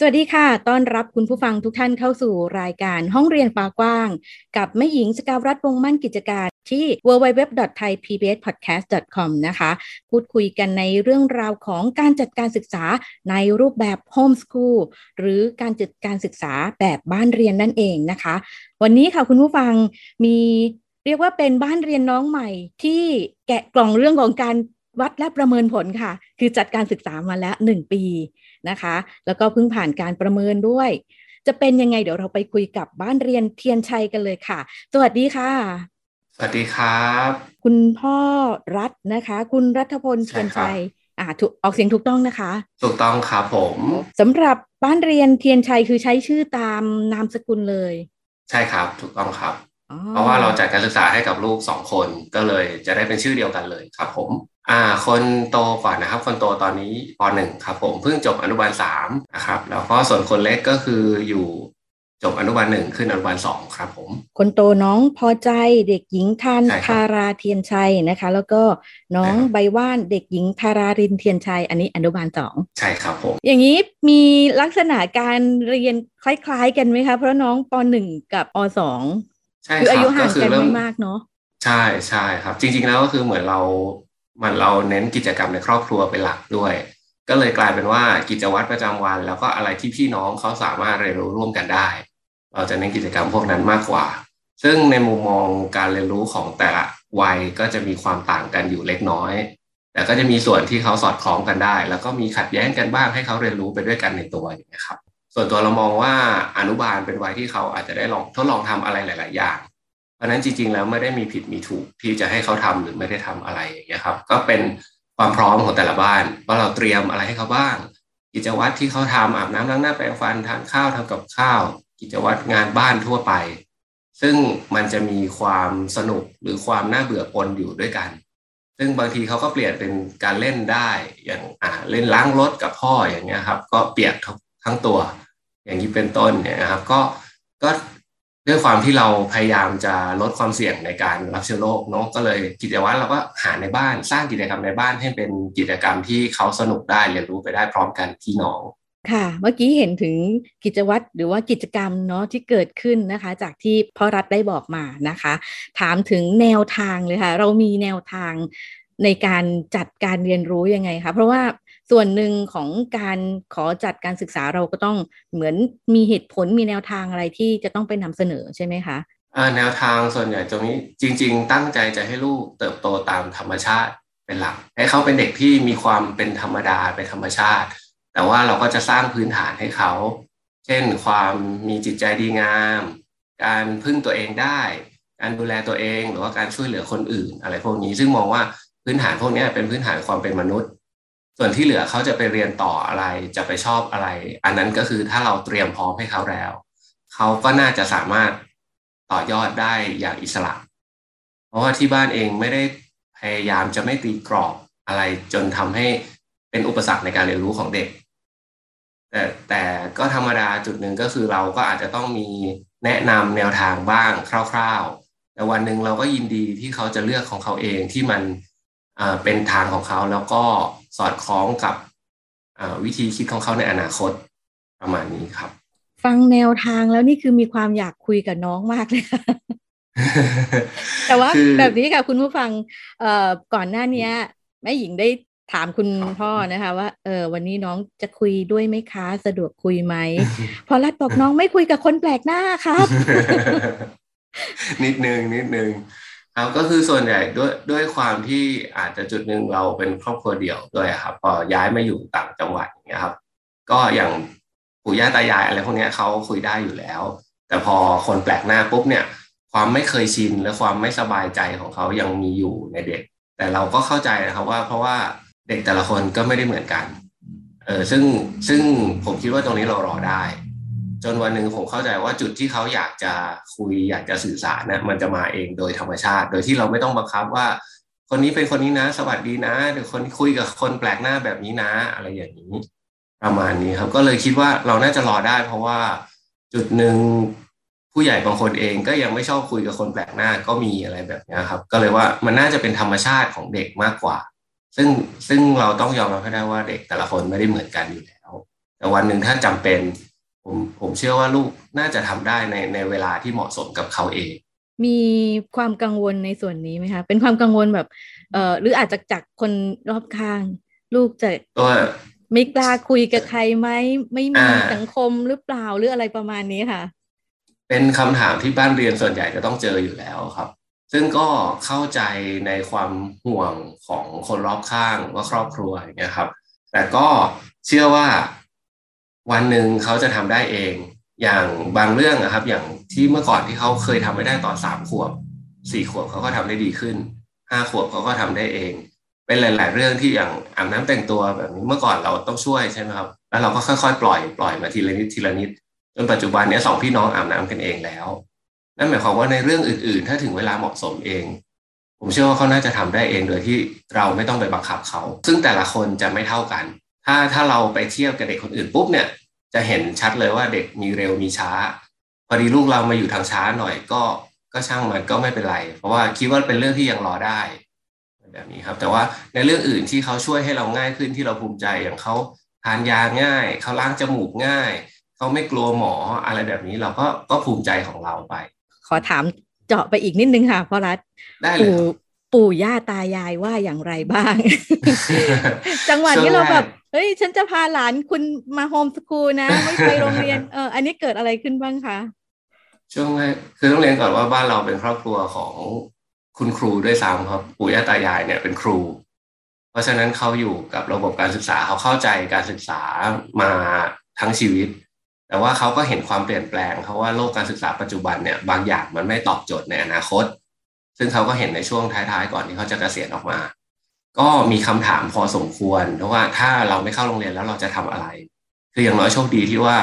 สวัสดีค่ะ ต้อนรับคุณผู้ฟังทุกท่านเข้าสู่รายการห้องเรียนฟ้ากว้าง กับแม่หญิงสกาวรัฐวงมั่นกิจการที่ www.thaipbspodcast.com นะคะ พูดคุยกันในเรื่องราวของการจัดการศึกษาในรูปแบบ Homeschool หรือการจัดการศึกษาแบบบ้านเรียนนั่นเองนะคะ วันนี้ค่ะคุณผู้ฟังมีเรียกว่าเป็นบ้านเรียนน้องใหม่ที่แกะกล่องเรื่องของการ วัดและประเมินผลค่ะ คือจัดการศึกษามาแล้ว1ปีนะคะ แล้วก็เพิ่งผ่านการประเมินด้วย จะเป็นยังไงเดี๋ยวเราไปคุยกับบ้านเรียนเทียนชัยกันเลยค่ะ สวัสดีค่ะ สวัสดีครับ คุณพ่อรัฐนะคะ คุณรัฐพลเทียนชัยอ่าถูกออกเสียงถูกต้องนะคะ ถูกต้องครับผมสำหรับบ้านเรียนเทียนชัยคือใช้ชื่อตามนามสกุลเลย ใช่ครับถูกต้องครับอ๋อเพราะว่าเราจัดการศึกษาให้กับลูกสองคนก็เลยจะได้เป็นชื่อเดียวกันเลยครับผม อ่า คนโตก่อนนะครับ คนโตตอนนี้ปหนึ่งครับ ผมเพิ่งจบอนุบาลสามนะครับ แล้วก็ส่วนคนเล็กก็คืออยู่จบอนุบาลหนึ่งขึ้นอนุบาลสองครับผม คนโตน้องพอใจเด็กหญิงทันใช่ครับทาราเทียนชัยนะคะ แล้วก็น้องใช่ครับใบว่านเด็กหญิงทารารินเทียนชัย อันนี้อนุบาลสองใช่ครับผม อย่างนี้มีลักษณะการเรียนคล้ายๆกันไหมคะ เพราะน้องปหนึ่งกับปสองใช่คือคอารับยุห่างก็คืกันเริ่มไม่มากเนาะใช่ใช่ครับ จริงๆแล้วก็คือเหมือนเรา มันเราเน้นกิจกรรมในครอบครัวเป็นหลักด้วย ก็เลยกลายเป็นว่ากิจวัตรประจำวัน แล้วก็อะไรที่พี่น้องเขาสามารถเรียนรู้ร่วมกันได้ เราจะเน้นกิจกรรมพวกนั้นมากกว่า ซึ่งในมุมมองการเรียนรู้ของแต่ละวัยก็จะมีความต่างกันอยู่เล็กน้อย แต่ก็จะมีส่วนที่เขาสอดคล้องกันได้ แล้วก็มีขัดแย้งกันบ้างให้เขาเรียนรู้ไปด้วยกันในตัวอย่างนี้ครับส่วนตัวเรามองว่าอนุบาลเป็นวัยที่เขาอาจจะได้ลองทดลองทำอะไรหลาย ๆ อย่าง เพราะนั้นจริง ๆ แล้วไม่ได้มีผิดมีถูกที่จะให้เขาทำหรือไม่ได้ทำอะไรอย่างเงี้ยครับ ก็เป็นความพร้อมของแต่ละบ้านว่าเราเตรียมอะไรให้เขาบ้าง กิจวัตรที่เขาทำอาบน้ำล้างหน้าแปรงฟันทานข้าวทำกับข้าว กิจวัตรงานบ้านทั่วไป ซึ่งมันจะมีความสนุกหรือความน่าเบื่อปนอยู่ด้วยกัน ซึ่งบางทีเขาก็เปลี่ยนเป็นการเล่นได้อย่างอ่าเล่นล้างรถกับพ่ออย่างเงี้ยครับ ก็เปียกทั้งตัว อย่างนี้เป็นต้นเนี่ยนะครับ ก็ก็ ด้วยความที่เราพยายามจะลดความเสี่ยงในการรับเชื้อโรคเนาะก็เลยกิจวัตรเราก็หาในบ้านสร้างกิจกรรมในบ้านให้เป็นกิจกรรมที่เขาสนุกได้เรียนรู้ไปได้พร้อมกันพี่น้องค่ะเมื่อกี้เห็นถึงกิจวัตรหรือว่ากิจกรรมเนาะที่เกิดขึ้นนะคะ จากที่พ่อรัฐได้บอกมานะคะ ถามถึงแนวทางเลยค่ะ เรามีแนวทางในการจัดการเรียนรู้ยังไงคะเพราะว่า ส่วนหนึ่งของการขอจัดการศึกษาเราก็ต้องเหมือนมีเหตุผลมีแนวทางอะไรที่จะต้องไปนำเสนอใช่ไหมคะอ่าแนวทางส่วนใหญ่ตรงนี้จริง ๆ ตั้งใจจะให้ลูกเติบโตตามธรรมชาติเป็นหลัก ให้เขาเป็นเด็กที่มีความเป็นธรรมดาเป็นธรรมชาติ แต่ว่าเราก็จะสร้างพื้นฐานให้เขา เช่น ความมีจิตใจดีงาม การพึ่งตัวเองได้ การดูแลตัวเองหรือว่าการช่วยเหลือคนอื่น อะไรพวกนี้ซึ่งมองว่าพื้นฐานพวกนี้เป็นพื้นฐานความเป็นมนุษย์ ส่วนที่เหลือเขาจะไปเรียนต่ออะไรจะไปชอบอะไร อันนั้นก็คือถ้าเราเตรียมพร้อมให้เขาแล้ว เขาก็น่าจะสามารถต่อยอดได้อย่างอิสระ เพราะว่าที่บ้านเองไม่ได้พยายามจะไม่ตีกรอบอะไรจนทำให้เป็นอุปสรรคในการเรียนรู้ของเด็ก แต่แต่ก็ธรรมดาจุดหนึ่งก็คือเราก็อาจจะต้องมีแนะนำแนวทางบ้างคร่าว ๆ แต่วันหนึ่งเราก็ยินดีที่เขาจะเลือกของเขาเองที่มัน เป็นทางของเขาแล้วก็สอดคล้องกับอ่าวิธีคิดของเขาในอนาคตประมาณนี้ครับ ฟังแนวทางแล้วนี่คือมีความอยากคุยกับน้องมากเลยค่ะแต่ว่าคือแบบนี้ค่ะคุณผู้ฟังเอ่อก่อนหน้าเนี้ยแม่หญิงได้ถามคุณครับพ่อนะคะ ว่าเออวันนี้น้องจะคุยด้วยไหมคะ สะดวกคุยไหม พอรัดบอกน้องไม่คุยกับคนแปลกหน้าครับ นิดนึงนิดนึง ครับก็คือส่วนใหญ่ด้วยด้วยความที่อาจจะจุดหนึ่งเราเป็นครอบครัวเดี่ยวด้วยครับพอย้ายมาอยู่ต่างจังหวัดอย่างเงี้ยครับ ก็อย่างปู่ย่าตายายอะไรพวกเนี้ยเขาคุยได้อยู่แล้ว แต่พอคนแปลกหน้าปุ๊บเนี่ย ความไม่เคยชินและความไม่สบายใจของเขายังมีอยู่ในเด็ก แต่เราก็เข้าใจนะครับว่าเพราะว่าเด็กแต่ละคนก็ไม่ได้เหมือนกันเออซึ่งซึ่งผมคิดว่าตรงนี้เรารอได้ จนวันหนึ่งผมเข้าใจว่าจุดที่เขาอยากจะคุยอยากจะสื่อสารนะมันจะมาเองโดยธรรมชาติ โดยที่เราไม่ต้องบังคับว่า คนนี้เป็นคนนี้นะ สวัสดีนะหรือคนคุยกับคนแปลกหน้าแบบนี้นะ อะไรอย่างนี้ ประมาณนี้ครับ ก็เลยคิดว่าเราน่าจะรอได้ เพราะว่าจุดหนึ่งผู้ใหญ่บางคนเองก็ยังไม่ชอบคุยกับคนแปลกหน้าก็มีอะไรแบบนี้ครับ ก็เลยว่ามันน่าจะเป็นธรรมชาติของเด็กมากกว่า ซึ่งซึ่งเราต้องยอมรับให้ได้ว่าเด็กแต่ละคนไม่ได้เหมือนกันอยู่แล้ว แต่วันหนึ่งถ้าจำเป็น ผมผมเชื่อว่าลูกน่าจะทำได้ในในเวลาที่เหมาะสมกับเขาเอง มีความกังวลในส่วนนี้ไหมคะ เป็นความกังวลแบบเอ่อหรืออาจจะจากคนรอบข้าง ลูกจะตัวไม่กล้าคุยกับใครไหมไม่มีอ่าสังคมหรือเปล่าหรืออะไรประมาณนี้ค่ะ เป็นคำถามที่บ้านเรียนส่วนใหญ่จะต้องเจออยู่แล้วครับ ซึ่งก็เข้าใจในความห่วงของคนรอบข้างว่าครอบครัวอย่างเงี้ยครับ แต่ก็เชื่อว่า วันหนึ่งเขาจะทำได้เอง อย่างบางเรื่องนะครับ อย่างที่เมื่อก่อนที่เขาเคยทำไม่ได้ตอนสามขวบสี่ขวบเขาก็ทำได้ดีขึ้นห้าขวบเขาก็ทำได้เอง เป็นหลาย ๆ เรื่องที่อย่างอาบน้ำแต่งตัวแบบนี้เมื่อก่อนเราต้องช่วยใช่ไหมครับ แล้วเราก็ค่อย ๆ ปล่อยปล่อยมาทีละนิดทีละนิดจนปัจจุบันนี้สองพี่น้องอาบน้ำกันเองแล้วนั่นหมายความว่าในเรื่องอื่น ๆ ถ้าถึงเวลาเหมาะสมเอง ผมเชื่อว่าเขาน่าจะทำได้เองโดยที่เราไม่ต้องไปบังคับเขา ซึ่งแต่ละคนจะไม่เท่ากัน ถ้าถ้าเราไปเทียบกับเด็กคนอื่นปุ๊บเนี่ย จะเห็นชัดเลยว่าเด็กมีเร็วมีช้า พอดีลูกเรามาอยู่ทางช้าหน่อยก็ก็ช่างมันก็ไม่เป็นไร เพราะว่าคิดว่าเป็นเรื่องที่ยังรอได้แบบนี้ครับ แต่ว่าในเรื่องอื่นที่เขาช่วยให้เราง่ายขึ้นที่เราภูมิใจอย่างเขาทานยาง่าย เขาล้างจมูกง่าย เขาไม่กลัวหมออะไรแบบนี้เราก็ก็ภูมิใจของเราไป ขอถามเจาะไปอีกนิดนึงค่ะพ่อรัฐได้เลยปู่ครับปู่ย่าตายายว่าอย่างไรบ้าง จังหวะนี้เราแบบ เฮ้ย ฉันจะพาหลานคุณมาโฮมสคูลนะ ไม่ไปโรงเรียนเอออันนี้เกิดอะไรขึ้นบ้างคะช่วงแรกคือต้องเรียนก่อนว่าบ้านเราเป็นครอบครัวของคุณครูด้วยซ้ำครับปู่ย่าตายายเนี่ยเป็นครู เพราะฉะนั้นเขาอยู่กับระบบการศึกษาเขาเข้าใจการศึกษามาทั้งชีวิต แต่ว่าเขาก็เห็นความเปลี่ยนแปลง เพราะว่าโลกการศึกษาปัจจุบันเนี่ยบางอย่างมันไม่ตอบโจทย์ในอนาคต ซึ่งเขาก็เห็นในช่วงท้ายๆ ก่อนที่เขาจะเกษียณออกมา ก็มีคำถามพอสมควรเพราะว่าถ้าเราไม่เข้าโรงเรียนแล้วเราจะทำอะไร คืออย่างน้อยโชคดีที่ว่า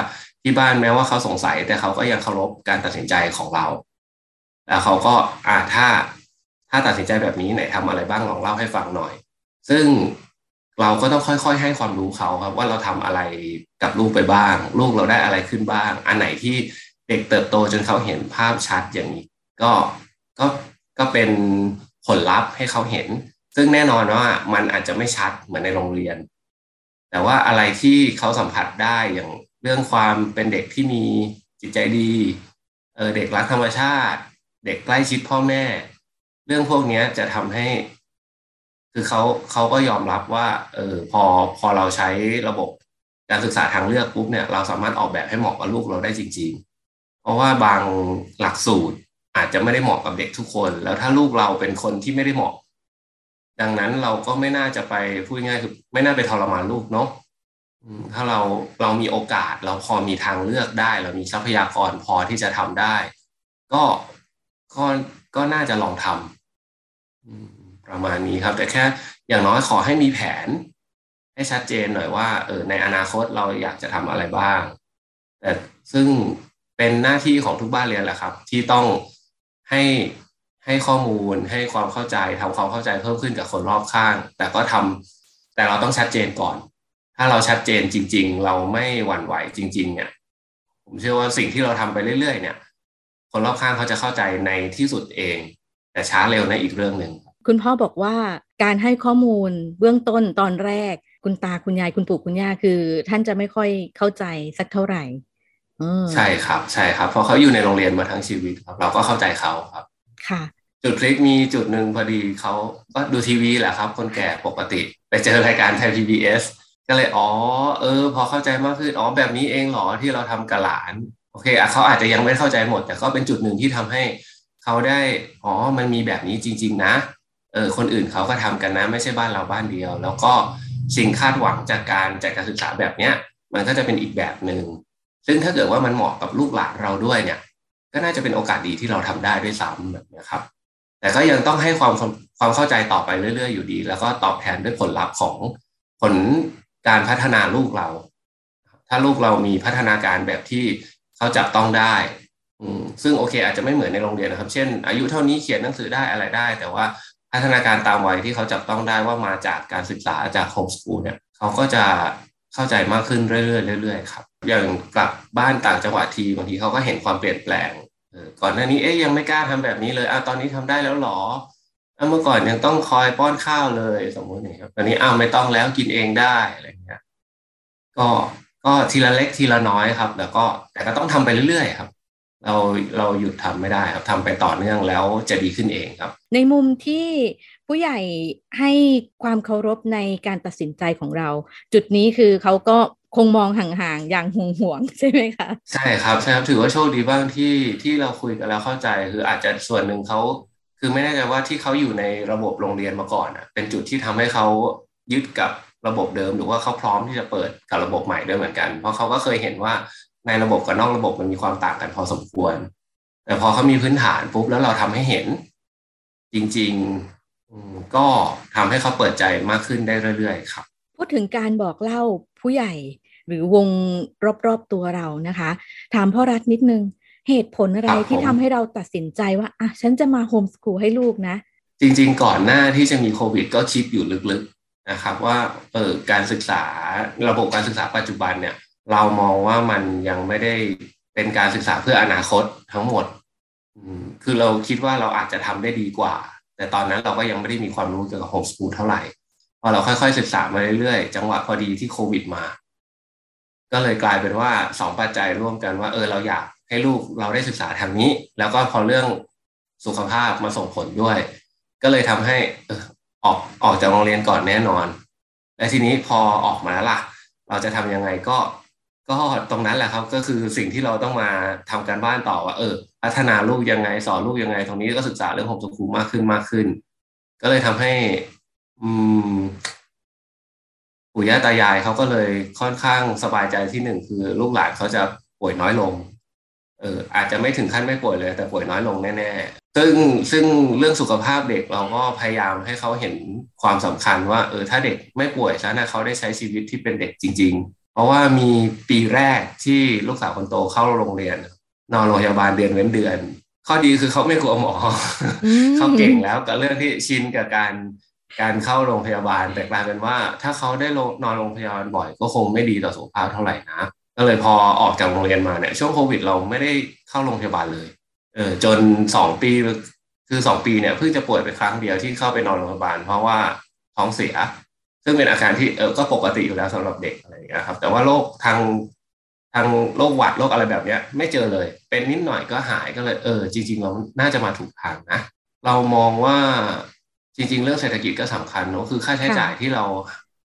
ที่บ้านแม้ว่าเขาสงสัย แต่เขาก็ยังเคารพการตัดสินใจของเราแล้วเขาก็อ่าถ้าถ้าตัดสินใจแบบนี้ไหนทำอะไรบ้างลองเล่าให้ฟังหน่อย ซึ่งเราก็ต้องค่อยๆ ให้ความรู้เขาครับ ว่าเราทำอะไรกับลูกไปบ้าง ลูกเราได้อะไรขึ้นบ้าง อันไหนที่เด็กเติบโตจนเขาเห็นภาพชัดอย่างนี้ ก็ก็ก็เป็นผลลัพธ์ให้เขาเห็น ซึ่งแน่นอนว่ามันอาจจะไม่ชัดเหมือนในโรงเรียน แต่ว่าอะไรที่เขาสัมผัสได้อย่างเรื่องความเป็นเด็กที่มีจิตใจดีเออเด็กรักธรรมชาติ เด็กใกล้ชิดพ่อแม่ เรื่องพวกนี้จะทำให้ คือเขาเขาก็ยอมรับว่า เออพอพอเราใช้ระบบการศึกษาทางเลือกปุ๊บเนี่ย เราสามารถออกแบบให้เหมาะกับลูกเราได้จริง ๆ เพราะว่าบางหลักสูตรอาจจะไม่ได้เหมาะกับเด็กทุกคน แล้วถ้าลูกเราเป็นคนที่ไม่ได้เหมาะ ดังนั้นเราก็ไม่น่าจะไปพูดง่ายคือไม่น่าไปทรมานลูกเนาะถ้าเราเรามีโอกาสเราพอมีทางเลือกได้ เรามีทรัพยากรพอที่จะทำได้ ก็ก็ก็น่าจะลองทำอืมประมาณนี้ครับ แต่แค่อย่างน้อยขอให้มีแผน ให้ชัดเจนหน่อยว่าเออในอนาคตเราอยากจะทำอะไรบ้าง แต่ซึ่งเป็นหน้าที่ของทุกบ้านเรียนแหละครับ ที่ต้องให้ ให้ข้อมูลให้ความเข้าใจทำความเข้าใจเพิ่มขึ้นกับคนรอบข้าง แต่ก็ทำแต่เราต้องชัดเจนก่อน ถ้าเราชัดเจนจริง ๆ เราไม่หวั่นไหวจริง ๆ เนี่ย ผมเชื่อว่าสิ่งที่เราทำไปเรื่อย ๆ เนี่ย คนรอบข้างเขาจะเข้าใจในที่สุดเอง แต่ช้าเร็วในอีกเรื่องหนึ่งคุณพ่อบอกว่าการให้ข้อมูลเบื้องต้นตอนแรก คุณตาคุณยายคุณปู่คุณย่าคือ ท่านจะไม่ค่อยเข้าใจสักเท่าไหร่เออใช่ครับ ใช่ครับเพราะเขาอยู่ในโรงเรียนมาทั้งชีวิตครับ เราก็เข้าใจเขาครับ ค่ะจุดพลิกมีจุดหนึ่งพอดีเขาก็ดูทีวีแหละครับ คนแก่ปกติไปเจอรายการไทย PBS ก็เลยอ๋อ เออ พอเข้าใจมากขึ้นอ๋อแบบนี้เองเหรอที่เราทำกับหลาน โอเคอะเขาอาจจะยังไม่เข้าใจหมด แต่ก็เป็นจุดหนึ่งที่ทำให้เขาได้อ๋อมันมีแบบนี้จริง ๆ นะเออคนอื่นเขาก็ทำกันนะไม่ใช่บ้านเราบ้านเดียว แล้วก็สิ่งคาดหวังจากการจัดการศึกษาแบบเนี้ย มันก็จะเป็นอีกแบบหนึ่งซึ่งถ้าเกิดว่ามันเหมาะกับลูกหลานเราด้วยเนี่ย ก็น่าจะเป็นโอกาสดีที่เราทำได้ด้วยซ้ำแบบนี้ครับแต่ก็ยังต้องให้ความความเข้าใจต่อไปเรื่อย ๆ อยู่ดี แล้วก็ตอบแทนด้วยผลลัพธ์ของผลการพัฒนาลูกเรา ถ้าลูกเรามีพัฒนาการแบบที่เขาจับต้องได้ซึ่งโอเค อาจจะไม่เหมือนในโรงเรียนนะครับ เช่น อายุเท่านี้เขียนหนังสือได้อะไรได้ แต่ว่าพัฒนาการตามวัยที่เขาจับต้องได้ว่ามาจากการศึกษาจากโฮมสกูลเนี่ยเขาก็จะ เข้าใจมากขึ้นเรื่อยๆเรื่อยๆครับอย่างกลับบ้านต่างจังหวัดทีบางทีเขาก็เห็นความเปลี่ยนแปลงก่อนหน้านี้เอ๊ยยังไม่กล้าทำแบบนี้เลยอะตอนนี้ทำได้แล้วหรอเมื่อก่อนยังต้องคอยป้อนข้าวเลยสมมตินี่ครับตอนนี้อ้าวไม่ต้องแล้วกินเองได้อะไรเงี้ยก็ก็ทีละเล็กทีละน้อยครับ แล้วก็แต่ก็ต้องทำไปเรื่อยๆครับ เราเราหยุดทำไม่ได้ครับทำไปต่อเนื่องแล้วจะดีขึ้นเองครับ ในมุมที่ ผู้ใหญ่ให้ความเคารพในการตัดสินใจของเรา จุดนี้คือเขาก็คงมองห่างๆ อย่างห่วงๆใช่ไหมคะ ใช่ครับใช่ครับถือว่าโชคดีบ้างที่ที่เราคุยกันแล้วเข้าใจคืออาจจะส่วนหนึ่งเขาคือไม่แน่ใจว่าที่เขาอยู่ในระบบโรงเรียนมาก่อนอะเป็นจุดที่ทำให้เขายึดกับระบบเดิม หรือว่าเขาพร้อมที่จะเปิดกับระบบใหม่ด้วยเหมือนกัน เพราะเขาก็เคยเห็นว่าในระบบกับนอกระบบมันมีความต่างกันพอสมควร แต่พอเขามีพื้นฐานปุ๊บแล้วเราทำให้เห็น จริง ก็ทำให้เขาเปิดใจมากขึ้นได้เรื่อยๆ ครับพูดถึงการบอกเล่าผู้ใหญ่หรือวงรอบๆตัวเรานะคะ ถามพ่อรัฐนิดนึงเหตุผลอะไรที่ทำให้เราตัดสินใจว่าอะฉันจะมาโฮมสกูลให้ลูกนะ จริงๆ ก่อนหน้าที่จะมีโควิด ก็คิดอยู่ลึกๆนะครับ ว่าเออการศึกษาระบบการศึกษาปัจจุบันเนี่ย เรามองว่ามันยังไม่ได้เป็นการศึกษาเพื่ออนาคตทั้งหมดคือเราคิดว่าเราอาจจะทำได้ดีกว่า แต่ตอนนั้นเราก็ยังไม่ได้มีความรู้เกี่ยวกับโฮมสกูลเท่าไหร่พอเราค่อยๆศึกษามาเรื่อยๆ จังหวะพอดีที่โควิดมา ก็เลยกลายเป็นว่าสองปัจจัยร่วมกันว่า เออเราอยากให้ลูกเราได้ศึกษาทางนี้ แล้วก็พอเรื่องสุขภาพมาส่งผลด้วย ก็เลยทำให้ออออกออกจากโรงเรียนก่อนแน่นอน และทีนี้พอออกมาแล้วล่ะ เราจะทำยังไงก็ ก็ตรงนั้นแหละครับก็คือสิ่งที่เราต้องมาทำการบ้านต่อว่า เออ พัฒนาลูกยังไง สอนลูกยังไง ตรงนี้ก็ศึกษาเรื่องโฮมสกูลมากขึ้นมากขึ้น ก็เลยทำให้ อืมปู่ย่าตายายเขาก็เลยค่อนข้างสบายใจที่หนึ่งคือ ลูกหลานเขาจะป่วยน้อยลง เออ อาจจะไม่ถึงขั้นไม่ป่วยเลย แต่ป่วยน้อยลงแน่ๆซึ่งซึ่งเรื่องสุขภาพเด็กเราก็พยายามให้เขาเห็นความสำคัญว่า เออ ถ้าเด็กไม่ป่วยซะนะเขาได้ใช้ชีวิตที่เป็นเด็กจริง ๆ เพราะว่ามีปีแรกที่ลูกสาวคนโตเข้าโรงเรียน นอนโรงพยาบาลเดือนเว้นเดือน ข้อดีคือเขาไม่กลัวหมอเขาเก่งแล้วกับเรื่องที่ชินกับการการเข้าโรงพยาบาลแต่กลายเป็นว่า ถ้าเขาได้นอนโรงพยาบาลบ่อย ก็คงไม่ดีต่อสุขภาพเท่าไหร่นะก็เลยพอออกจากโรงเรียนมาเนี่ยช่วงโควิดเราไม่ได้เข้าโรงพยาบาลเลยเออจนสองปีคือสองปีเนี่ยเพิ่งจะป่วยไปครั้งเดียวที่เข้าไปนอนโรงพยาบาล เพราะว่าท้องเสีย ซึ่งเป็นอาการที่เออก็ปกติอยู่แล้วสำหรับเด็กอะไรอย่างเงี้ยครับ แต่ว่าโรคทางทางโรคหวัดโรคอะไรแบบเนี้ย ไม่เจอเลย เป็นนิดหน่อยก็หายก็เลยเออ จริง ๆ เราน่าจะมาถูกทางนะ เรามองว่าจริง ๆ เรื่องเศรษฐกิจก็สำคัญเนอะคือค่าใช้จ่ายที่เรา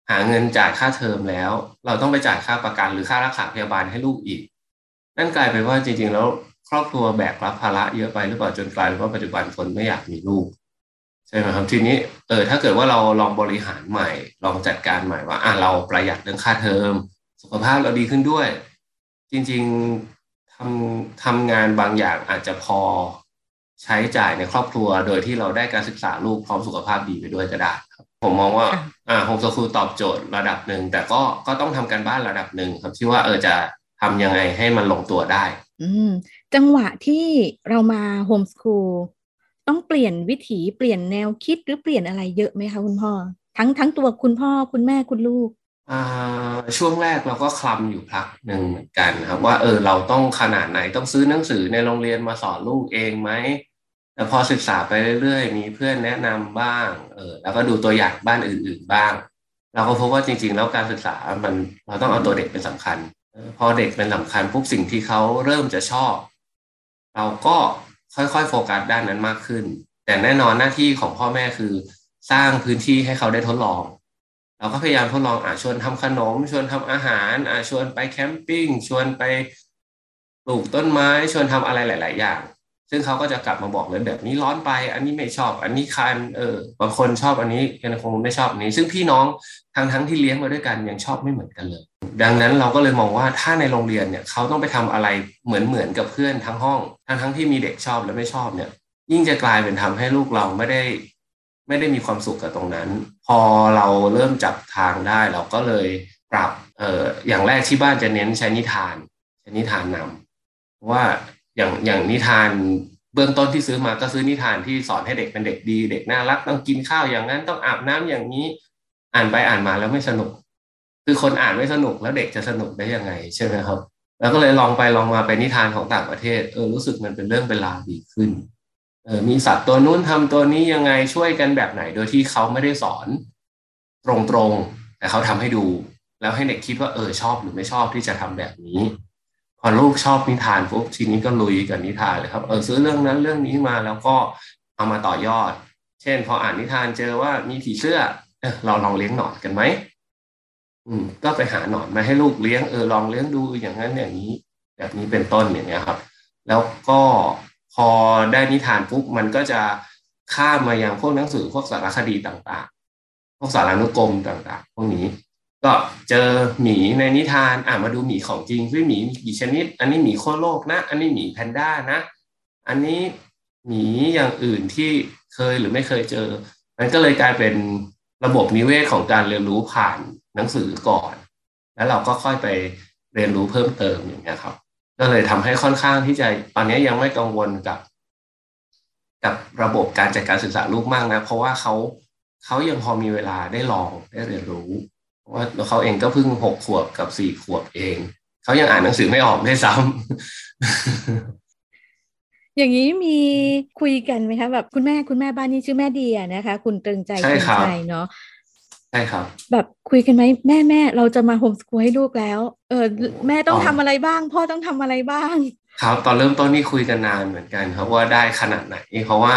หาเงินจ่ายค่าเทอมแล้ว เราต้องไปจ่ายค่าประกันหรือค่ารักษาพยาบาลให้ลูกอีก นั่นกลายเป็นว่าจริง ๆ แล้วครอบครัวแบกรับภาระเยอะไปหรือเปล่าจนกลายเป็นว่าปัจจุบันคนไม่อยากมีลูก ใช่ไหมครับทีนี้เออถ้าเกิดว่าเราลองบริหารใหม่ ลองจัดการใหม่ว่าอะเราประหยัดเรื่องค่าเทอม สุขภาพเราดีขึ้นด้วย จริงๆทำทำงานบางอย่างอาจจะพอใช้จ่ายในครอบครัว โดยที่เราได้การศึกษาลูกพร้อมสุขภาพดีไปด้วยก็ได้ครับผมมองว่าอ่า homeschool ตอบโจทย์ระดับหนึ่งแต่ก็ก็ต้องทำการบ้านระดับหนึ่งครับที่ว่าเออจะทำยังไงให้มันลงตัวได้ อืมจังหวะที่เรามา homeschool ต้องเปลี่ยนวิถีเปลี่ยนแนวคิดหรือเปลี่ยนอะไรเยอะไหมคะคุณพ่อ ทั้งทั้งตัวคุณพ่อคุณแม่คุณลูกช่วงแรกเราก็คลำอยู่พักหนึ่งเหมือนกันครับ ว่าเออเราต้องขนาดไหนต้องซื้อหนังสือในโรงเรียนมาสอนลูกเองไหมแต่พอศึกษาไปเรื่อยๆ มีเพื่อนแนะนำบ้างเออแล้วก็ดูตัวอย่างบ้านอื่น ๆบ้าง เราก็พบว่าจริง ๆ แล้วการศึกษามันเราต้องเอาตัวเด็กเป็นสำคัญ พอเด็กเป็นสำคัญปุ๊บสิ่งที่เขาเริ่มจะชอบ เราก็ ค่อยๆโฟกัสด้านนั้นมากขึ้น แต่แน่นอนหน้าที่ของพ่อแม่คือ สร้างพื้นที่ให้เขาได้ทดลองเราก็พยายามทดลองอ่าชวนทำขนม ชวนทำอาหารอ่าชวนไปแคมปิ้งชวนไปปลูกต้นไม้ ชวนทำอะไรหลาย ๆ อย่าง ซึ่งเขาก็จะกลับมาบอกเลยแบบนี้ร้อนไป อันนี้ไม่ชอบ อันนี้คันเออบางคนชอบอันนี้ยังคงไม่ชอบอันนี้ ซึ่งพี่น้องทั้งทั้งที่เลี้ยงมาด้วยกันยังชอบไม่เหมือนกันเลย ดังนั้นเราก็เลยมองว่าถ้าในโรงเรียนเนี่ยเขาต้องไปทำอะไรเหมือนเหมือนกับเพื่อนทั้งห้องทั้งทั้งที่มีเด็กชอบและไม่ชอบเนี่ย ยิ่งจะกลายเป็นทำให้ลูกเราไม่ได้ไม่ได้มีความสุขกับตรงนั้น พอเราเริ่มจับทางได้เราก็เลยปรับเอ่ออย่างแรกที่บ้านจะเน้นใช้นิทานใช้นิทานนำว่า อย่างอย่างนิทานเบื้องต้นที่ซื้อมาก็ซื้อนิทานที่สอนให้เด็กเป็นเด็กดี เด็กน่ารักต้องกินข้าวอย่างนั้นต้องอาบน้ำอย่างนี้ อ่านไปอ่านมาแล้วไม่สนุก คือคนอ่านไม่สนุกแล้วเด็กจะสนุกได้ยังไงใช่ไหมครับ แล้วก็เลยลองไปลองมาเป็นนิทานของต่างประเทศเออรู้สึกมันเป็นเรื่องเป็นราวดีขึ้นเออมีสัตว์ตัวนู้นทำตัวนี้ยังไงช่วยกันแบบไหน โดยที่เขาไม่ได้สอนตรงๆแต่เขาทำให้ดู แล้วให้เด็กคิดว่าเออชอบหรือไม่ชอบที่จะทำแบบนี้ พอลูกชอบนิทานปุ๊บทีนี้ก็ลุยกับนิทานเลยครับ เออซื้อเรื่องนั้นเรื่องนี้มาแล้วก็เอามาต่อยอด เช่น พออ่านนิทานเจอว่ามีผีเสื้อเออเราลองเลี้ยงหนอนกันไหมอืม ก็ไปหาหนอนมาให้ลูกเลี้ยงเออลองเลี้ยงดูอย่างนั้นอย่างนี้ แบบนี้เป็นต้นอย่างเงี้ยครับ แล้วก็พอได้นิทานปุ๊บมันก็จะข้ามมายังพวกหนังสือพวกสารคดีต่างๆ พวกสารานุกรมต่างๆ พวกนี้ ก็เจอหมีในนิทานอ่ามาดูหมีของจริงพี่หมีกี่ชนิด อันนี้หมีขั้วโลกนะ อันนี้หมีแพนด้านะ อันนี้หมีอย่างอื่นที่เคยหรือไม่เคยเจอ มันก็เลยกลายเป็นระบบนิเวศของการเรียนรู้ผ่านหนังสือก่อน แล้วเราก็ค่อยไปเรียนรู้เพิ่มเติมอย่างเงี้ยครับ ก็เลยทำให้ค่อนข้างที่จะตอนนี้ยังไม่กังวลกับ กับระบบการจัดการศึกษาลูกมากนะ เพราะว่าเขาเขายังพอมีเวลาได้ลองได้เรียนรู้ ว่าเขาเองก็เพิ่งหกขวบกับสี่ขวบเอง เขายังอ่านหนังสือไม่ออกได้ซ้ำอย่างนี้มีคุยกันไหมคะแบบคุณแม่คุณแม่บ้านนี้ชื่อแม่เดียนะคะ คุณตรึงใจคุณใจเนาะใช่ครับ แบบคุยกันไหมแม่แม่เราจะมาโฮมสกูลให้ลูกแล้ว เออแม่ต้องทำอะไรบ้าง พ่อต้องทำอะไรบ้าง ครับ ตอนเริ่มต้นนี่คุยกันนานเหมือนกันครับว่าได้ขนาดไหนเพราะว่า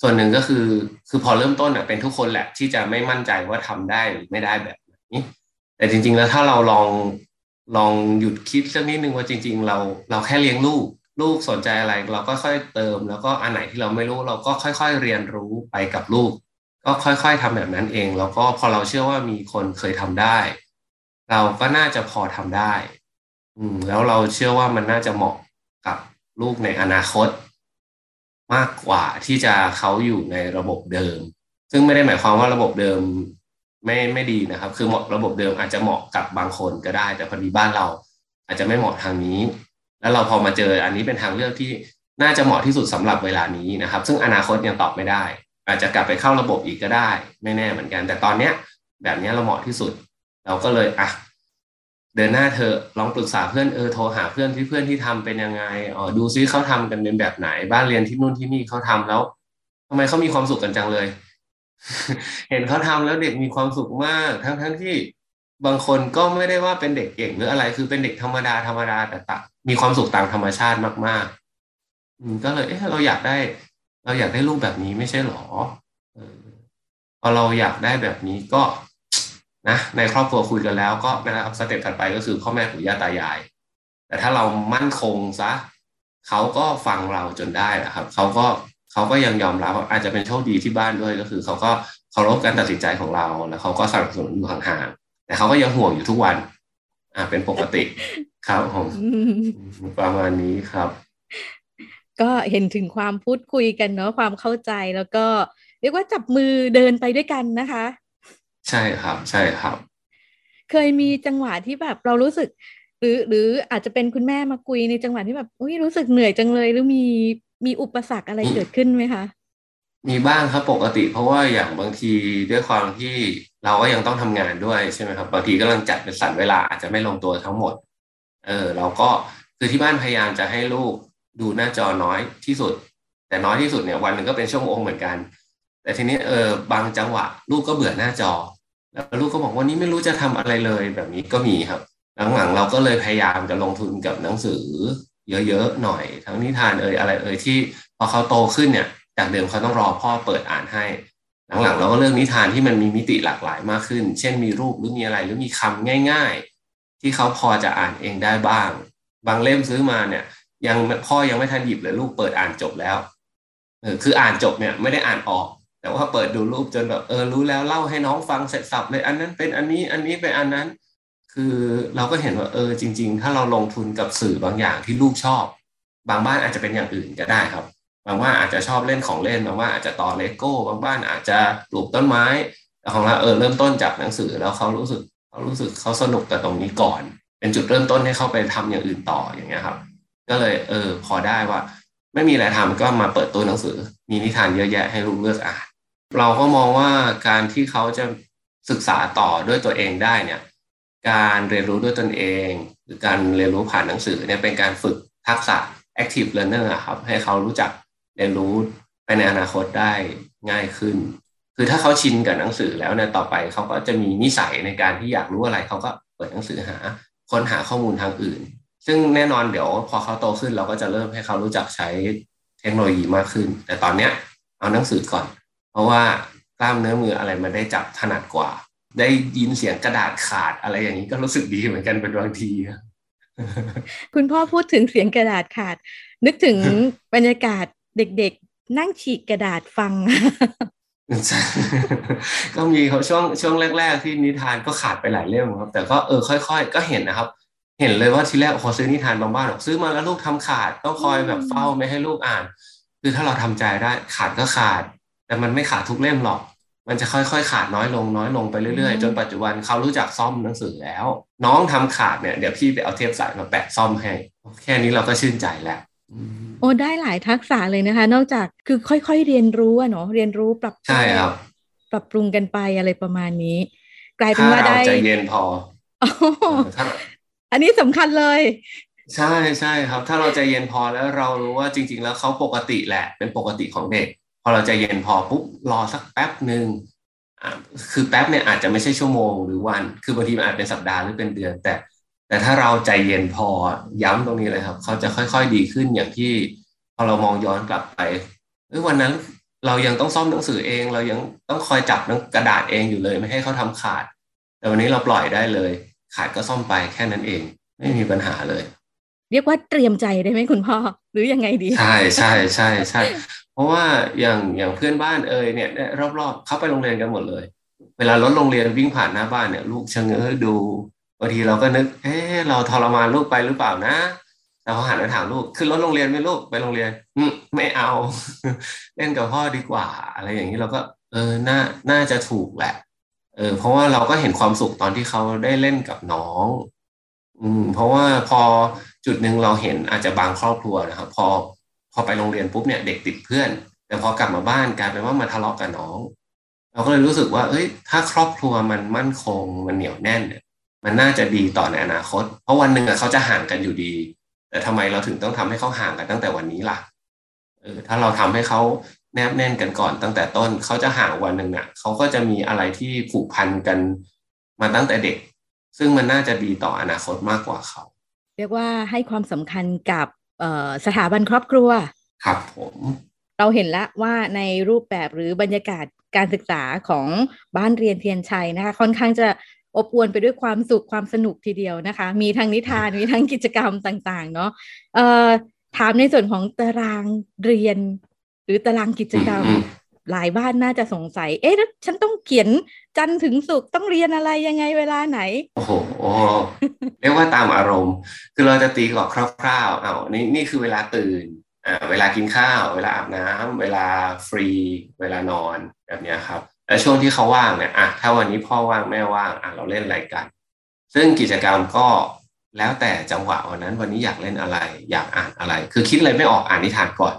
ส่วนหนึ่งก็คือคือพอเริ่มต้นอะเป็นทุกคนแหละที่จะไม่มั่นใจว่าทำได้หรือไม่ได้แบบนี้ แต่จริง ๆ แล้วถ้าเราลองลองหยุดคิดสักนิดนึงว่าจริง ๆ เราเราแค่เลี้ยงลูก ลูกสนใจอะไร เราก็ค่อยเติม แล้วก็อันไหนที่เราไม่รู้ เราก็ค่อย ๆ เรียนรู้ไปกับลูก ก็ค่อย ๆทำแบบนั้นเอง แล้วก็พอเราเชื่อว่ามีคนเคยทำได้ เราก็น่าจะพอทำได้ อืม แล้วเราเชื่อว่ามันน่าจะเหมาะกับลูกในอนาคต มากกว่าที่จะเขาอยู่ในระบบเดิม ซึ่งไม่ได้หมายความว่าระบบเดิม ไม่ไม่ดีนะครับ คือเหมาะระบบเดิมอาจจะเหมาะกับบางคนก็ได้ แต่พอดีบ้านเรา อาจจะไม่เหมาะทางนี้ แล้วเราพอมาเจออันนี้เป็นทางเลือกที่น่าจะเหมาะที่สุดสำหรับเวลานี้นะครับ ซึ่งอนาคตยังตอบไม่ได้ อาจจะกลับไปเข้าระบบอีกก็ได้ ไม่แน่เหมือนกัน แต่ตอนเนี้ย แบบนี้เราเหมาะที่สุด เราก็เลยอะเดินหน้าเธอลองปรึกษาเพื่อนเออโทรหาเพื่อนที่เพื่อนที่ทำเป็นยังไงอ๋อดูซิเขาทำกันเป็นแบบไหน บ้านเรียนที่นู่นที่นี่เขาทำแล้วทำไมเขามีความสุขกันจังเลย เห็นเขาทำแล้วเด็กมีความสุขมาก ทั้งทั้งที่บางคนก็ไม่ได้ว่าเป็นเด็กเก่งหรืออะไร คือเป็นเด็กธรรมดาธรรมดาแต่ตมีความสุขตามธรรมชาติมากๆก็เลยเออเราอยากได้ เราอยากได้ลูกแบบนี้ไม่ใช่หรอพอเราอยากได้แบบนี้ก็นะในครอบครัวคุยกันแล้วก็นะครับสเต็ปถัดไปก็คือพ่อแม่ปู่ย่าตายาย แต่ถ้าเรามั่นคงซะเขาก็ฟังเราจนได้นะครับเขาก็ เขาก็ยังยอมรับอาจจะเป็นโชคดีที่บ้านด้วยก็คือเขาก็เคารพการตัดสินใจของเราแล้วเขาก็สนับสนุนอยู่ห่างๆแต่เขาก็ยังห่วงอยู่ทุกวัน อ่าเป็นปกติครับผมประมาณนี้ครับ ก็เห็นถึงความพูดคุยกันเนาะความเข้าใจแล้วก็เรียกว่าจับมือเดินไปด้วยกันนะคะ ใช่ครับ ใช่ครับ เคยมีจังหวะที่แบบเรารู้สึก หรือหรืออาจจะเป็นคุณแม่มาคุยในจังหวะที่แบบอุ้ยรู้สึกเหนื่อยจังเลยหรือมี มีอุปสรรคอะไรเกิดขึ้นไหมคะมีบ้างครับปกติ เพราะว่าอย่างบางทีด้วยความที่เราก็ยังต้องทำงานด้วยใช่ไหมครับบางทีกำลังจัดเป็นสันเวลาอาจจะไม่ลงตัวทั้งหมด เออเราก็คือที่บ้านพยายามจะให้ลูกดูหน้าจอน้อยที่สุด แต่น้อยที่สุดเนี่ยวันหนึ่งก็เป็นชั่วโมงเหมือนกัน แต่ทีนี้เออบางจังหวะ ลูกก็เบื่อหน้าจอ แล้วลูกก็บอกวันนี้ไม่รู้จะทำอะไรเลยแบบนี้ก็มีครับหลังๆเราก็เลยพยายามจะลงทุนกับหนังสือ เยอะๆหน่อย ทั้งนิทานเอ่ยอะไรเอ่ยที่พอเขาโตขึ้นเนี่ยจากเดิมเขาต้องรอพ่อเปิดอ่านให้ หลังๆเราก็เลือกนิทานที่มันมีมิติหลากหลายมากขึ้น เช่นมีรูปหรือมีอะไรหรือมีคำง่าย ๆ ที่เขาพอจะอ่านเองได้บ้าง บางเล่มซื้อมาเนี่ย ยังพ่อยังไม่ทันหยิบเลยลูกเปิดอ่านจบแล้วเออคืออ่านจบเนี่ยไม่ได้อ่านออก แต่ว่าเปิดดูรูปจนแบบเออรู้แล้วเล่าให้น้องฟังเสร็จสับเลยอันนั้นเป็นอันนี้อันนี้เป็นอันนั้น คือเราก็เห็นว่าเออจริง ๆ ถ้าเราลงทุนกับสื่อบางอย่างที่ลูกชอบ บางบ้านอาจจะเป็นอย่างอื่นก็ได้ครับ บางบ้านอาจจะชอบเล่นของเล่นบางบ้านอาจจะต่อเลโก้ บางบ้านอาจจะปลูกต้นไม้ของเราเออเริ่มต้นจากหนังสือแล้วเขารู้สึกเขารู้สึกเขาสนุกกับตรงนี้ก่อน เป็นจุดเริ่มต้นให้เขาไปทำอย่างอื่นต่ออย่างเงี้ยครับ ก็เลยเออพอได้ว่า ไม่มีอะไรทำก็มาเปิดตู้หนังสือ มีนิทานเยอะแยะให้ลูกเลือกอ่านเราก็มองว่าการที่เขาจะศึกษาต่อด้วยตัวเองได้เนี่ย การเรียนรู้ด้วยตนเอง หรือการเรียนรู้ผ่านหนังสือเนี่ยเป็นการฝึกทักษะ active learner ครับ ให้เขารู้จักเรียนรู้ไปในอนาคตได้ง่ายขึ้น คือถ้าเขาชินกับหนังสือแล้วเนี่ยต่อไปเขาก็จะมีนิสัยในการที่อยากรู้อะไรเขาก็เปิดหนังสือหาค้นหาข้อมูลทางอื่น ซึ่งแน่นอนเดี๋ยวพอเขาโตขึ้นเราก็จะเริ่มให้เขารู้จักใช้เทคโนโลยีมากขึ้น แต่ตอนเนี้ยเอาหนังสือก่อน เพราะว่ากล้ามเนื้อมืออะไรมันได้จับถนัดกว่า ได้ยินเสียงกระดาษขาดอะไรอย่างนี้ก็รู้สึกดีเหมือนกันเป็นบางทีคุณพ่อพูดถึงเสียงกระดาษขาด นึกถึงบรรยากาศเด็กๆ นั่งฉีกกระดาษฟัง ก็มีเขาช่วงช่วงแรก ๆ ที่นิทานก็ขาดไปหลายเล่มครับ แต่ก็เออค่อย ๆ ก็เห็นนะครับ เห็นเลยว่าทีแรกพอซื้อนิทานบางบ้านบอกซื้อมาแล้วลูกทำขาดต้องคอยแบบเฝ้าไม่ให้ลูกอ่าน คือถ้าเราทำใจได้ขาดก็ขาด แต่มันไม่ขาดทุกเล่มหรอก มันจะค่อยๆ ขาดน้อยลงน้อยลงไปเรื่อยๆ จนปัจจุบันเขารู้จักซ่อมหนังสือแล้ว น้องทำขาดเนี่ยเดี๋ยวพี่ไปเอาเทปสายมาแปะซ่อมให้ แค่นี้เราก็ชื่นใจแล้วโอ้ได้หลายทักษะเลยนะคะ นอกจากคือค่อยๆเรียนรู้อะเนาะเรียนรู้ปรับใช่ครับปรับปรุงกันไปอะไรประมาณนี้ กลายเป็นถ้าว่าเราได้ใจเย็นพออ๋อเออถ้าอันนี้สำคัญเลย ใช่ใช่ครับ ถ้าเราใจเย็นพอแล้วเรารู้ว่าจริง ๆ แล้วเขาปกติแหละ เป็นปกติของเด็ก พอเราใจเย็นพอปุ๊บรอสักแป๊บหนึ่งอ่าคือแป๊บเนี่ยอาจจะไม่ใช่ชั่วโมงหรือวัน คือบางทีมันอาจเป็นสัปดาห์หรือเป็นเดือน แต่ แต่ถ้าเราใจเย็นพอย้ำตรงนี้เลยครับ เขาจะค่อยๆดีขึ้นอย่างที่พอเรามองย้อนกลับไปเอ้ยวันนั้นเรายังต้องซ่อมหนังสือเอง เรายังต้องคอยจับหนังกระดาษเองอยู่เลย ไม่ให้เขาทำขาด แต่วันนี้เราปล่อยได้เลย ขาดก็ซ่อมไปแค่นั้นเอง ไม่มีปัญหาเลย เรียกว่าเตรียมใจได้ไหมคุณพ่อหรือยังไงดี ใช่ใช่ใช่ใช่เพ ราะว่าอย่างอย่างเพื่อนบ้านเอ่ยเนี่ยรอบๆเขาไปโรงเรียนกันหมดเลย เวลารถโรงเรียนวิ่งผ่านหน้าบ้านเนี่ย ลูกชะเง้อดูบางทีเราก็นึก เอ๊ะเราทรมานลูกไปหรือเปล่านะแต่พอหันไปถามลูกขึ้นรถโรงเรียนไหมลูกไปโรงเรียนอืมไม่เอา เล่นกับพ่อดีกว่า อะไรอย่างนี้เราก็ เออน่าน่าจะถูกแหละ เออ เพราะว่าเราก็เห็นความสุขตอนที่เขาได้เล่นกับน้อง อืม เพราะว่าพอจุดหนึ่งเราเห็นอาจจะบางครอบครัวนะครับพอ อไปโรงเรียนปุ๊บเนี่ยเด็กติดเพื่อน แต่พอกลับมาบ้านกลายเป็นว่ามาทะเลาะกับน้อง เราก็เลยรู้สึกว่า เอ้ย ถ้าครอบครัวมันมั่นคงมันเหนียวแน่นเนี่ยมันน่าจะดีต่อในอนาคต เพราะวันหนึ่งอะเขาจะห่างกันอยู่ดี แต่ทำไมเราถึงต้องทำให้เขาห่างกันตั้งแต่วันนี้ล่ะเออถ้าเราทำให้เขาแนบแน่นกันก่อนตั้งแต่ต้นเขาจะห่างวันหนึ่งอะเขาก็จะมีอะไรที่ผูกพันกันมาตั้งแต่เด็ก ซึ่งมันน่าจะดีต่ออนาคตมากกว่าเขา เรียกว่าให้ความสำคัญกับ สถาบันครอบครัว ครับผมเราเห็นแล้วว่าในรูปแบบหรือบรรยากาศการศึกษาของบ้านเรียนเทียนชัยนะคะ ค่อนข้างจะอบอวลไปด้วยความสุขความสนุกทีเดียวนะคะ มีทั้งนิทานมีทั้งกิจกรรมต่าง ๆ เนาะเอ่อถามในส่วนของตารางเรียน หรือตารางกิจกรรมอืม หลายบ้านน่าจะสงสัย เอ๊ะแล้วฉันต้องเขียนจันถึงศุกต้องเรียนอะไรยังไงเวลาไหน โอ้โหเรียกว่าตามอารมณ์ คือเราจะตีกรอบคร่าวๆเอานี่นี่คือเวลาตื่นอ่าเวลากินข้าว เวลาอาบน้ำเวลาฟรี เวลานอนแบบนี้ครับแล้วช่วงที่เขาว่างเนี่ยอะถ้าวันนี้พ่อว่างแม่ว่างอะเราเล่นอะไรกัน ซึ่งกิจกรรมก็แล้วแต่จังหวะวันนั้นวันนี้อยากเล่นอะไร อยากอ่านอะไร คือคิดอะไรไม่ออกอ่านนิทานก่อน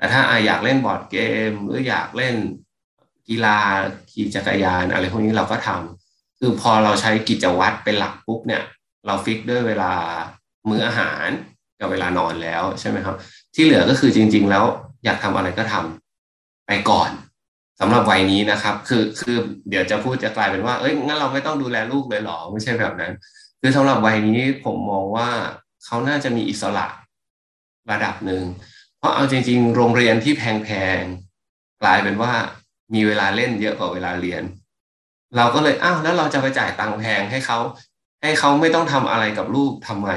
แต่ถ้าอยากเล่นบอร์ดเกม หรืออยากเล่นกีฬาขี่จักรยานอะไรพวกนี้เราก็ทำคือพอเราใช้กิจวัตรเป็นหลักปุ๊บเนี่ย เราฟิกด้วยเวลามื้ออาหารกับเวลานอนแล้วใช่ไหมครับ ที่เหลือก็คือจริง ๆ แล้วอยากทำอะไรก็ทำไปก่อนสำหรับวัยนี้นะครับ คือคือเดี๋ยวจะพูดจะกลายเป็นว่า เอ้ยงั้นเราไม่ต้องดูแลลูกเลยหรอไม่ใช่แบบนั้น คือสำหรับวัยนี้ผมมองว่าเขาน่าจะมีอิสระระดับหนึ่ง เพราะเอาจริง ๆ โรงเรียนที่แพงๆกลายเป็นว่ามีเวลาเล่นเยอะกว่าเวลาเรียน เราก็เลยอ้าวแล้วเราจะไปจ่ายตังค์แพงให้เขาให้เขาไม่ต้องทำอะไรกับลูกทำไม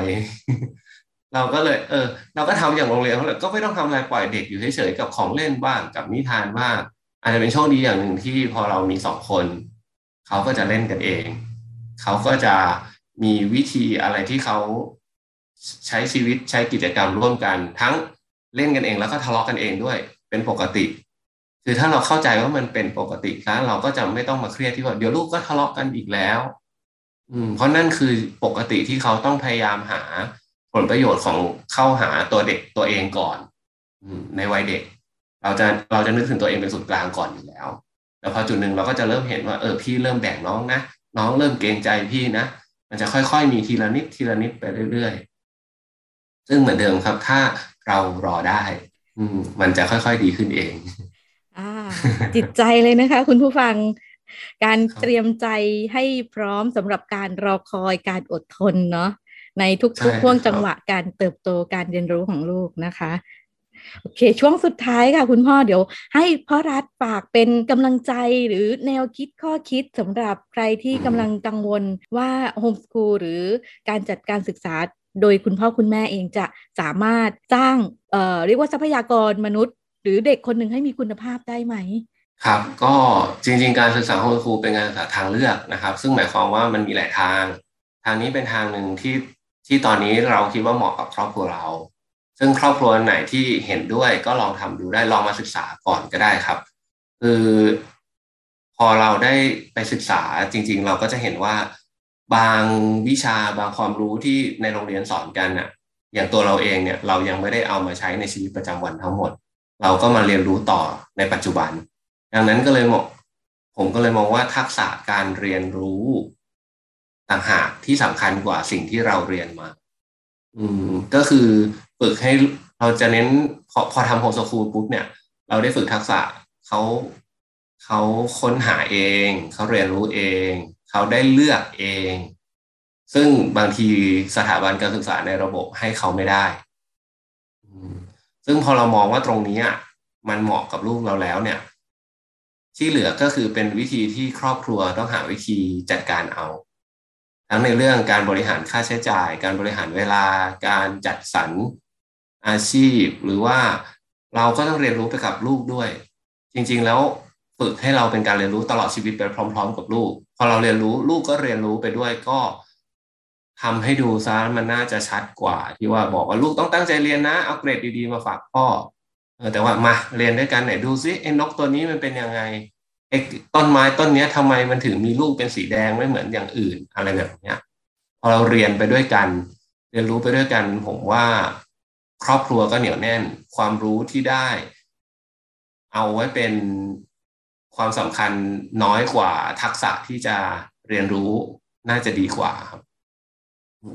เราก็เลย เออ เราก็ทำอย่างโรงเรียนเขาเลยก็ไม่ต้องทำอะไรปล่อยเด็กอยู่เฉยๆกับของเล่นบ้างกับนิทานบ้างอาจจะเป็นโชคดีอย่างหนึ่งที่พอเรามีสองคนเขาก็จะเล่นกันเองเขาก็จะมีวิธีอะไรที่เขาใช้ชีวิตใช้กิจกรรมร่วมกัน ทั้ง เล่นกันเองแล้วก็ทะเลาะกันเองด้วย เป็นปกติ คือถ้าเราเข้าใจว่ามันเป็นปกติแล้วเราก็จะไม่ต้องมาเครียดที่ว่าเดี๋ยวลูกก็ทะเลาะกันอีกแล้ว อืม เพราะนั่นคือปกติที่เขาต้องพยายามหาผลประโยชน์ของเข้าหาตัวเด็กตัวเองก่อนในวัยเด็ก เราจะเราจะนึกถึงตัวเองเป็นศูนย์กลางก่อนอยู่แล้วแล้วพอจุดหนึ่งเราก็จะเริ่มเห็นว่าเออพี่เริ่มแบ่งน้องนะน้องเริ่มเกรงใจพี่นะมันจะค่อยๆ มีทีละนิดทีละนิดไปเรื่อยๆ ซึ่งเหมือนเดิมครับ ถ้า เรารอได้ อืมมันจะค่อยๆดีขึ้นเองอ่าจิตใจเลยนะคะ คุณผู้ฟังการเตรียมใจให้พร้อมสำหรับการรอคอยการอดทนเนาะในทุกๆช่วงจังหวะการเติบโตการเรียนรู้ของลูกนะคะ โอเค ช่วงสุดท้ายค่ะ คุณพ่อเดี๋ยว ให้พ่อรัฐฝากเป็นกำลังใจหรือแนวคิดข้อคิดสำหรับใครที่กำลังกังวลว่าโฮมสคูลหรือการจัดการศึกษา โดยคุณพ่อคุณแม่เองจะสามารถสร้างเอ่อเรียกว่าทรัพยากรมนุษย์ หรือเด็กคนหนึ่งให้มีคุณภาพได้ไหมครับก็จริงๆ การศึกษาโฮมสคูลเป็นการศึกษาทางเลือกนะครับ ซึ่งหมายความว่ามันมีหลายทาง ทางนี้เป็นทางหนึ่งที่ที่ตอนนี้เราคิดว่าเหมาะกับครอบครัวเรา ซึ่งครอบครัวไหนที่เห็นด้วยก็ลองทำดูได้ลองมาศึกษาก่อนก็ได้ครับ คือพอเราได้ไปศึกษาจริง ๆ เราก็จะเห็นว่า บางวิชาบางความรู้ที่ในโรงเรียนสอนกันน่ะ อย่างตัวเราเองเนี่ย เรายังไม่ได้เอามาใช้ในชีวิตประจำวันทั้งหมด เราก็มาเรียนรู้ต่อในปัจจุบัน ดังนั้นก็เลยมองผมก็เลยมองว่าทักษะการเรียนรู้ต่างหากที่สำคัญกว่าสิ่งที่เราเรียนมา อืม ก็คือฝึกให้เราจะเน้นพอพอทำโฮมสคูลปุ๊บเนี่ย เราได้ฝึกทักษะเขาเขาค้นหาเอง เขาเรียนรู้เอง เขาได้เลือกเอง ซึ่งบางทีสถาบันการศึกษาในระบบให้เขาไม่ได้ ซึ่งพอเรามองว่าตรงนี้อะมันเหมาะกับลูกเราแล้วเนี่ย ที่เหลือก็คือเป็นวิธีที่ครอบครัวต้องหาวิธีจัดการเอา ทั้งในเรื่องการบริหารค่าใช้จ่าย การบริหารเวลา การจัดสรรอาชีพ หรือว่าเราก็ต้องเรียนรู้ไปกับลูกด้วย จริง ๆ แล้ว ฝึกให้เราเป็นการเรียนรู้ตลอดชีวิตไปพร้อม ๆ กับลูก พอเราเรียนรู้ลูกก็เรียนรู้ไปด้วยก็ทำให้ดูซะมันน่าจะชัดกว่า ที่ว่าบอกว่าลูกต้องตั้งใจเรียนนะเอาเกรดดีๆมาฝากพ่อเออแต่ว่ามาเรียนด้วยกันไหนดูซิไอ้นกตัวนี้มันเป็นยังไงไอ้ต้นไม้ต้นเนี้ยทำไมมันถึงมีลูกเป็นสีแดงไม่เหมือนอย่างอื่นอะไรแบบเนี้ยพอเราเรียนไปด้วยกัน เรียนรู้ไปด้วยกัน ผมว่าครอบครัวก็เหนียวแน่น ความรู้ที่ได้ เอาไว้เป็น ความสำคัญน้อยกว่าทักษะที่จะเรียนรู้น่าจะดีกว่าครับ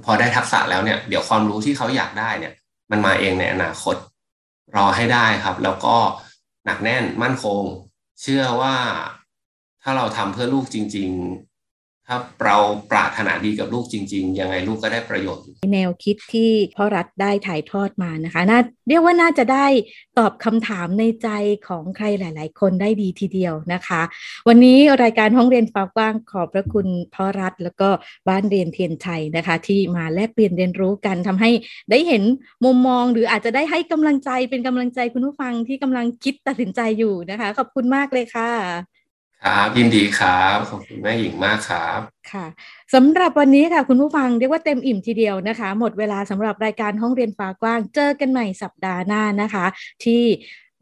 พอได้ทักษะแล้วเนี่ย เดี๋ยวความรู้ที่เขาอยากได้เนี่ย มันมาเองในอนาคต รอให้ได้ครับ แล้วก็หนักแน่นมั่นคง เชื่อว่าถ้าเราทำเพื่อลูกจริง ถ้าเราปรารถนาดีกับลูกจริง ๆ ยังไงลูกก็ได้ประโยชน์ แนวคิดที่พ่อรัฐได้ถ่ายทอดมานะคะน่าเรียกว่าน่าจะได้ตอบคำถามในใจของใครหลาย ๆ คนได้ดีทีเดียวนะคะ วันนี้รายการห้องเรียนฟ้ากว้างขอบพระคุณพ่อรัฐ แล้วก็บ้านเรียนเทียนชัยนะคะ ที่มาแลกเปลี่ยนเรียนรู้กันทำให้ได้เห็นมุมมอง หรืออาจจะได้ให้กำลังใจเป็นกำลังใจคุณผู้ฟังที่กำลังคิดตัดสินใจอยู่นะคะ ขอบคุณมากเลยค่ะ ครับยินดีครับขอบคุณแม่หญิงมากครับค่ะสำหรับวันนี้ค่ะ คุณผู้ฟังเรียกว่าเต็มอิ่มทีเดียวนะคะ หมดเวลาสำหรับรายการห้องเรียนฟ้ากว้าง เจอกันใหม่สัปดาห์หน้านะคะ ที่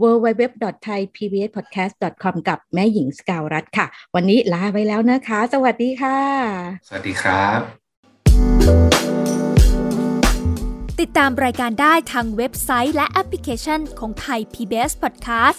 www.thaipbspodcast.com กับแม่หญิงสกาวรัฐค่ะ วันนี้ลาไปแล้วนะคะ สวัสดีค่ะ สวัสดีครับ ติดตามรายการได้ทางเว็บไซต์และแอปพลิเคชันของไทย PBS Podcast